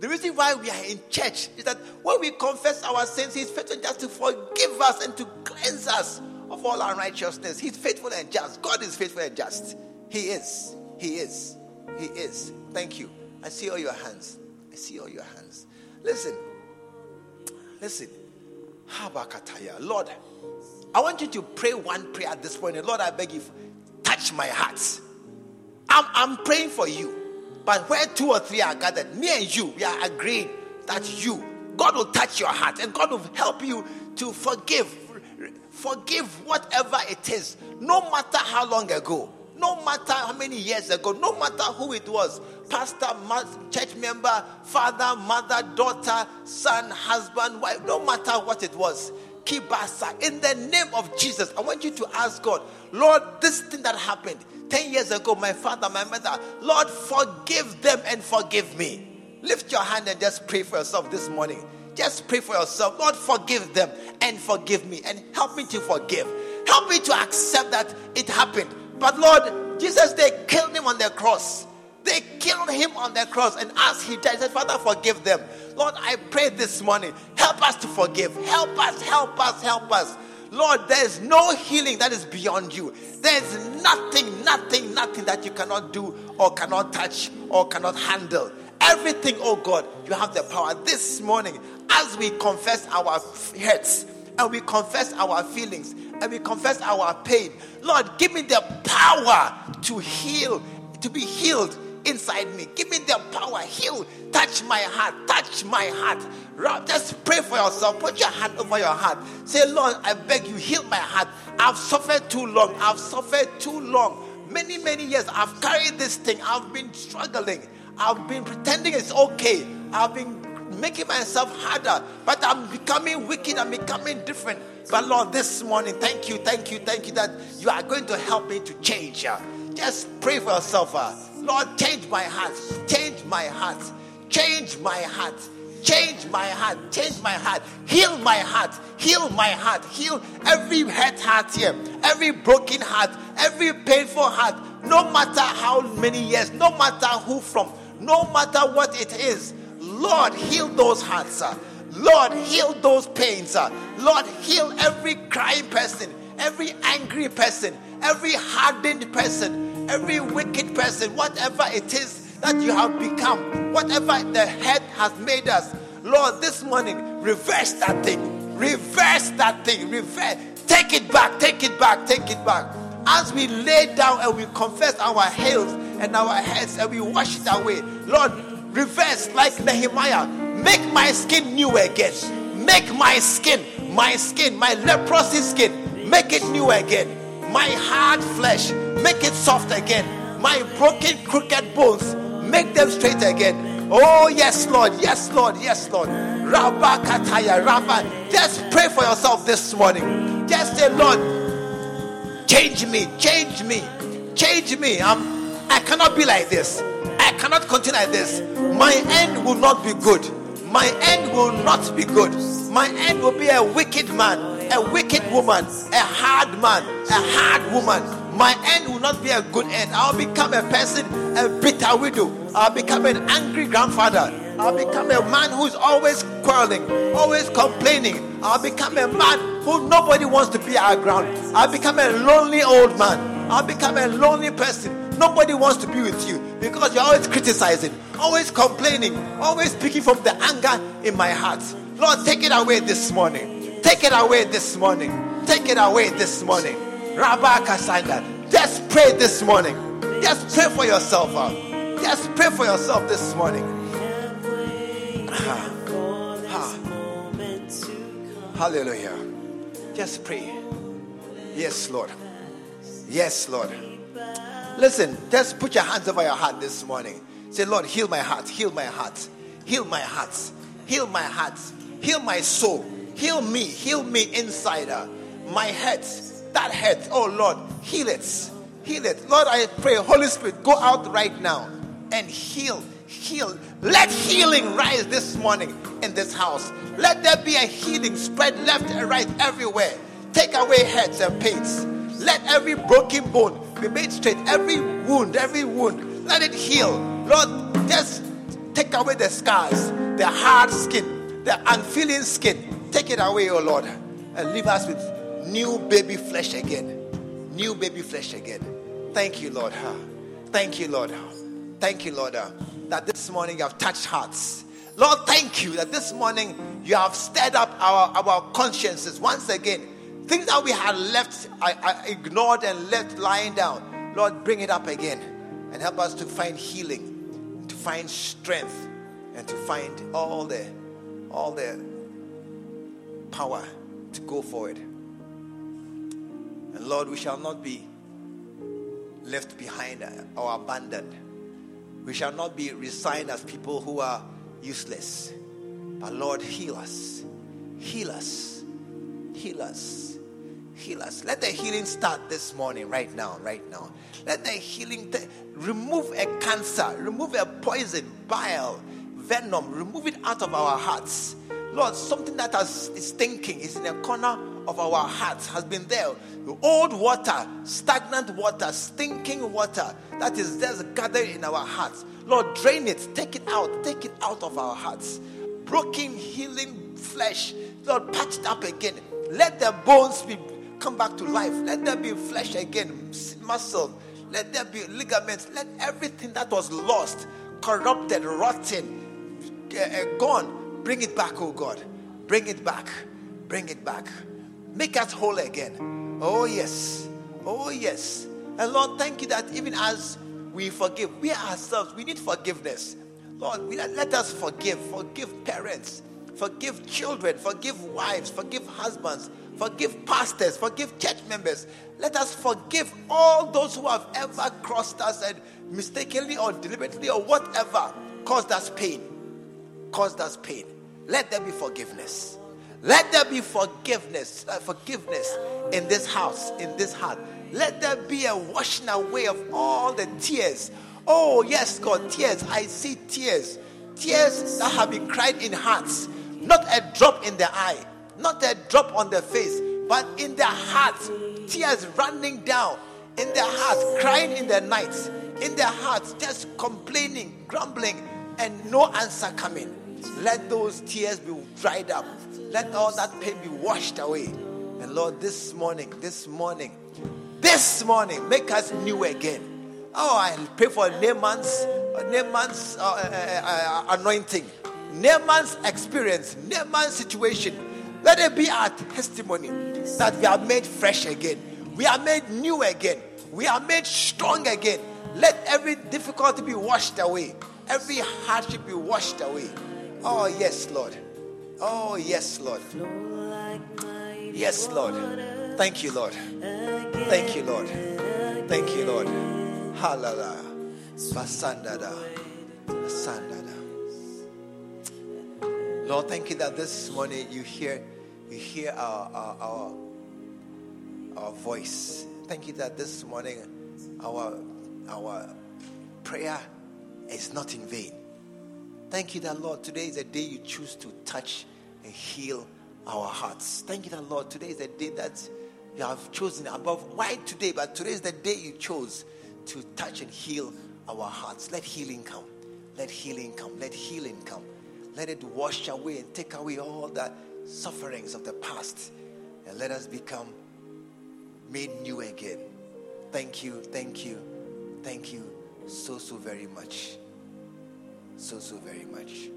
the reason why we are in church is that when we confess our sins, He's faithful just to forgive us and to cleanse us of all unrighteousness. He's faithful and just. God is faithful and just. He is. He is. He is. Thank you. I see all your hands. I see all your hands. Listen. Listen. Habakataya. Lord, I want you to pray one prayer at this point. Lord, I beg you, touch my heart. I'm, I'm praying for you. But where two or three are gathered, me and you, we are agreeing that you, God will touch your heart and God will help you to forgive. Forgive whatever it is, no matter how long ago, no matter how many years ago, no matter who it was pastor, church member, father, mother, daughter, son, husband, wife, no matter what it was. Kibasa, in the name of Jesus, I want you to ask God, Lord, this thing that happened, 10 years ago, my father, my mother, Lord, forgive them and forgive me. Lift your hand and just pray for yourself this morning. Just pray for yourself. Lord, forgive them and forgive me and help me to forgive. Help me to accept that it happened. But Lord, Jesus, they killed him on the cross. They killed him on the cross. And as he died, said, Father, forgive them. Lord, I pray this morning, help us to forgive. Help us, help us, help us. Lord, there's no healing that is beyond you. There's nothing, nothing, nothing that you cannot do or cannot touch or cannot handle. Everything, oh God, you have the power. This morning, as we confess our hurts and we confess our feelings and we confess our pain, Lord, give me the power to heal, to be healed inside me. Give me the power. Heal. Touch my heart. Touch my heart. Just pray for yourself. Put your hand over your heart. Say, Lord, I beg you, heal my heart. I've suffered too long. I've suffered too long. Many, many years. I've carried this thing. I've been struggling. I've been pretending it's okay. I've been making myself harder. But I'm becoming wicked. I'm becoming different. But Lord, this morning, thank you, thank you, thank you that you are going to help me to change. Just pray for yourself. Uh, Lord, change my heart. Change my heart. Change my heart. Change my heart. Change my heart. Heal my heart. Heal my heart. Heal every hurt heart here. Every broken heart. Every painful heart. No matter how many years. No matter who from. No matter what it is. Lord, heal those hearts. Sir. Lord, heal those pains. Sir. Lord, heal every crying person. Every angry person. Every hardened person. Every wicked person. Whatever it is that you have become, whatever the head has made us. Lord, this morning, reverse that thing. Reverse that thing. Reverse. Take it back. Take it back. Take it back. As we lay down and we confess our heels and our heads and we wash it away, Lord, reverse like Nehemiah. Make my skin new again. Make my skin, my skin, my leprosy skin, make it new again. My hard flesh, make it soft again. My broken, crooked bones, make them straight again. Oh, yes, Lord. Yes, Lord. Yes, Lord. Rabba Kataya, Rabba. Just pray for yourself this morning. Just say, Lord, change me, change me, change me. I'm, I cannot be like this. I cannot continue like this. My end will not be good. My end will not be good. My end will be a wicked man, a wicked woman, a hard man, a hard woman my end will not be a good end. I'll become a person, a bitter widow. I'll become an angry grandfather. I'll become a man who's always quarreling, always complaining. I'll become a man who nobody wants to be around. I'll become a lonely old man. I'll become a lonely person. Nobody wants to be with you because you're always criticizing, always complaining, always speaking from the anger in my heart. Lord, take it away this morning. Take it away this morning. Take it away this morning. Rabba. Just pray this morning. Just pray for yourself. Uh. Just pray for yourself this morning. Ha. Ha. Hallelujah. Just pray. Yes, Lord. Yes, Lord. Listen, just put your hands over your heart this morning. Say, Lord, heal my heart, heal my heart, heal my heart, heal my heart, heal my soul, heal me, heal me inside, uh, my head, that hurt. Oh Lord, heal it. Heal it. Lord, I pray, Holy Spirit, go out right now and heal. Heal. Let healing rise this morning in this house. Let there be a healing spread left and right everywhere. Take away hurts and pains. Let every broken bone be made straight. Every wound, every wound, let it heal. Lord, just take away the scars, the hard skin, the unfeeling skin. Take it away, oh Lord, and leave us with new baby flesh again. New baby flesh again. Thank you, Lord. Thank you, Lord. Thank you, Lord, that this morning you have touched hearts. Lord, thank you that this morning you have stirred up our, our consciences once again. Things that we had left, I, I ignored and left lying down. Lord, bring it up again and help us to find healing, to find strength, and to find all the all the power to go forward. And Lord, we shall not be left behind or abandoned. We shall not be resigned as people who are useless. But Lord, heal us. Heal us. Heal us. Heal us. Let the healing start this morning, right now, right now. Let the healing t- remove a cancer, remove a poison, bile, venom, remove it out of our hearts. Lord, something that is thinking is in a corner of our hearts has been there. Old water, stagnant water, stinking water that is just gathered in our hearts. Lord, drain it, take it out, take it out of our hearts. Broken, healing flesh, Lord, patch it up again. Let the bones be come back to life. Let there be flesh again, muscle. Let there be ligaments. Let everything that was lost, corrupted, rotten, uh, gone, bring it back, oh God. Bring it back. Bring it back. Make us whole again. Oh, yes. Oh, yes. And Lord, thank you that even as we forgive, we ourselves, we need forgiveness. Lord, let us forgive. Forgive parents. Forgive children. Forgive wives. Forgive husbands. Forgive pastors. Forgive church members. Let us forgive all those who have ever crossed us and mistakenly or deliberately or whatever caused us pain. Caused us pain. Let there be forgiveness. Let there be forgiveness, uh, forgiveness in this house, in this heart. Let there be a washing away of all the tears. Oh, yes, God, tears. I see tears. tears that have been cried in hearts, not a drop in the eye, not a drop on the face, but in their hearts, tears running down in their hearts, crying in the night, in their hearts, just complaining, grumbling, and no answer coming. Let those tears be dried up. Let all that pain be washed away. And Lord, this morning, this morning, this morning, make us new again. Oh, I pray for Naaman's, Naaman's uh, uh, uh, anointing, Naaman's experience, Naaman's situation. Let it be our testimony that we are made fresh again. We are made new again. We are made strong again. Let every difficulty be washed away. Every hardship be washed away. Oh, yes, Lord. Oh, yes, Lord. Yes, Lord. Thank you, Lord. Thank you, Lord. Thank you, Lord. Hallelujah. Basandada. Basandada. Lord, thank you that this morning you hear you hear our, our, our, our voice. Thank you that this morning our our prayer is not in vain. Thank you that Lord, today is a day you choose to touch and heal our hearts. Thank you that Lord, today is the day that you have chosen above. Why today? But today is the day you chose to touch and heal our hearts. Let healing come. Let healing come. Let healing come. Let it wash away and take away all the sufferings of the past. And let us become made new again. Thank you, thank you, thank you so, so very much. So, so very much.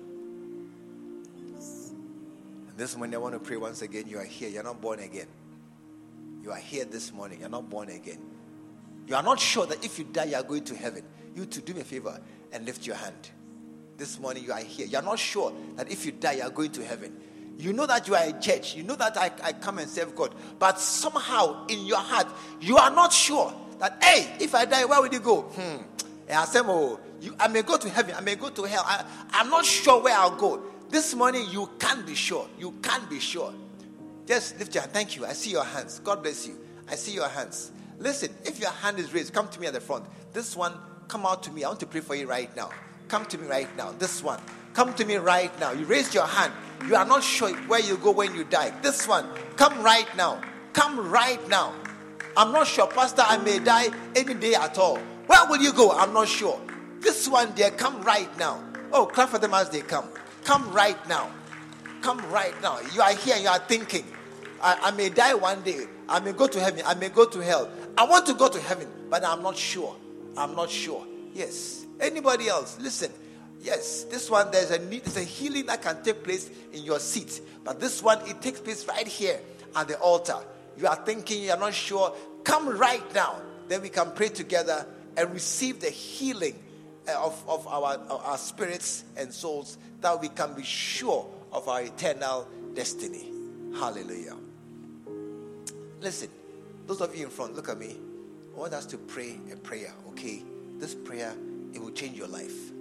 And this morning, I want to pray once again. You are here. You're not born again. You are here this morning. You're not born again. You are not sure that if you die, you are going to heaven. You to do me a favor and lift your hand. This morning, you are here. You are not sure that if you die, you are going to heaven. You know that you are a church. You know that I, I come and serve God. But somehow in your heart, you are not sure that, hey, if I die, where will you go? Hmm. You, I may go to heaven. I may go to hell. I, I'm not sure where I'll go. This morning, you can't be sure. You can't be sure. Just lift your hand. Thank you. I see your hands. God bless you. I see your hands. Listen, if your hand is raised, come to me at the front. This one, come out to me. I want to pray for you right now. Come to me right now. This one, come to me right now. You raised your hand. You are not sure where you go when you die. This one, come right now. Come right now. I'm not sure, Pastor. I may die any day at all. Where will you go? I'm not sure. This one, there, come right now. Oh, clap for them as they come. Come right now. Come right now. You are here. You are thinking. I, I may die one day. I may go to heaven. I may go to hell. I want to go to heaven, but I'm not sure. I'm not sure. Yes. Anybody else? Listen. Yes, this one there's a need, there's a healing that can take place in your seat, but this one it takes place right here at the altar. You are thinking you're not sure. Come right now, then we can pray together and receive the healing Eh, of, of our, our spirits and souls that we can be sure of our eternal destiny. Hallelujah. Listen, those of you in front, look at me. I want us to pray a prayer, okay? This prayer, it will change your life.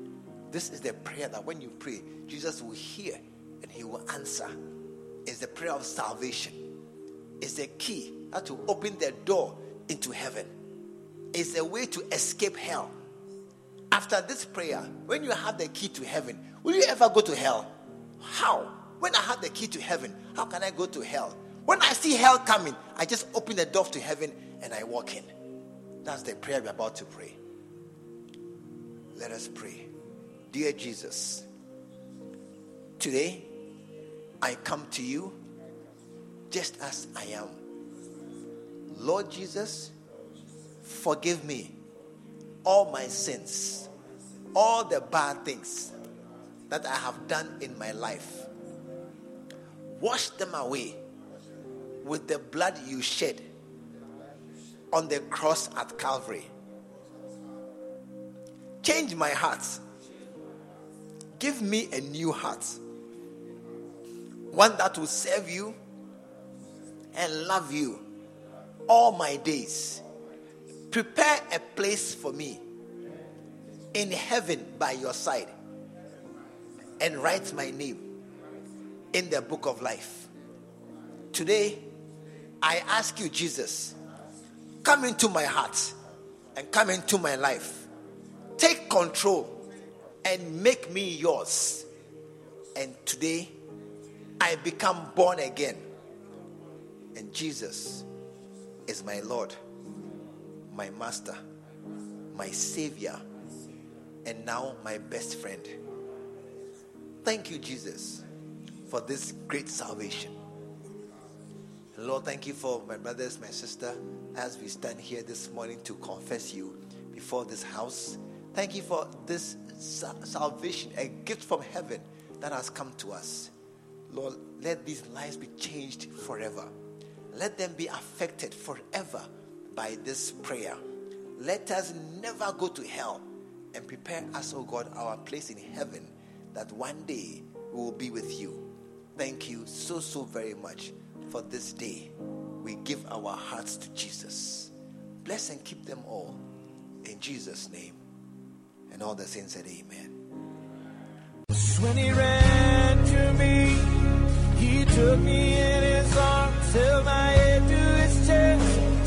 This is the prayer that when you pray, Jesus will hear and he will answer. It's the prayer of salvation. It's the key to open the door into heaven. It's a way to escape hell. After this prayer, when you have the key to heaven, will you ever go to hell? How? When I have the key to heaven, how can I go to hell? When I see hell coming, I just open the door to heaven and I walk in. That's the prayer we're about to pray. Let us pray. Dear Jesus, today I come to you just as I am. Lord Jesus, forgive me all my sins, all the bad things that I have done in my life. Wash them away with the blood you shed on the cross at Calvary. Change my heart. Give me a new heart. One that will serve you and love you all my days. Prepare a place for me in heaven by your side and write my name in the book of life. Today, I ask you, Jesus, come into my heart and come into my life. Take control and make me yours. And today, I become born again. And Jesus is my Lord, my Master, my Savior, and now my best friend. Thank you, Jesus, for this great salvation. Lord, thank you for my brothers, my sister, as we stand here this morning to confess you before this house. Thank you for this salvation, a gift from heaven that has come to us. Lord, let these lives be changed forever. Let them be affected forever by this prayer. Let us never go to hell and prepare us, oh God, our place in heaven that one day we will be with you. Thank you so, so very much for this day. We give our hearts to Jesus. Bless and keep them all. In Jesus' name. And all the saints said, Amen. When he ran to me, he took me in his arms, held my head to his chest,